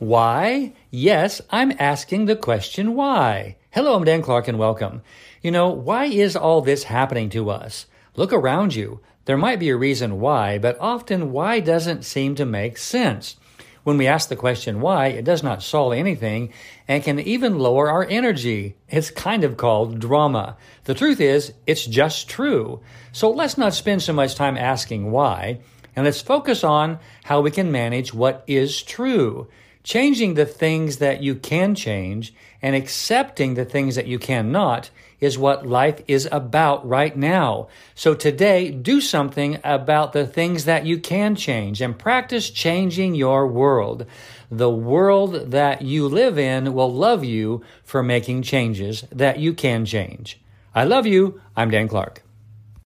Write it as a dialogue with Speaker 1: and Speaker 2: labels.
Speaker 1: Why? Yes, I'm asking the question why. Hello, I'm Dan Clark and welcome. You know, why is all this happening to us? Look around you. There might be a reason why, but often why doesn't seem to make sense. When we ask the question why, it does not solve anything and can even lower our energy. It's kind of called drama. The truth is, it's just true. So let's not spend so much time asking why, and let's focus on how we can manage what is true. Changing the things that you can change and accepting the things that you cannot is what life is about right now. So today, do something about the things that you can change and practice changing your world. The world that you live in will love you for making changes that you can change. I love you. I'm Dan Clark.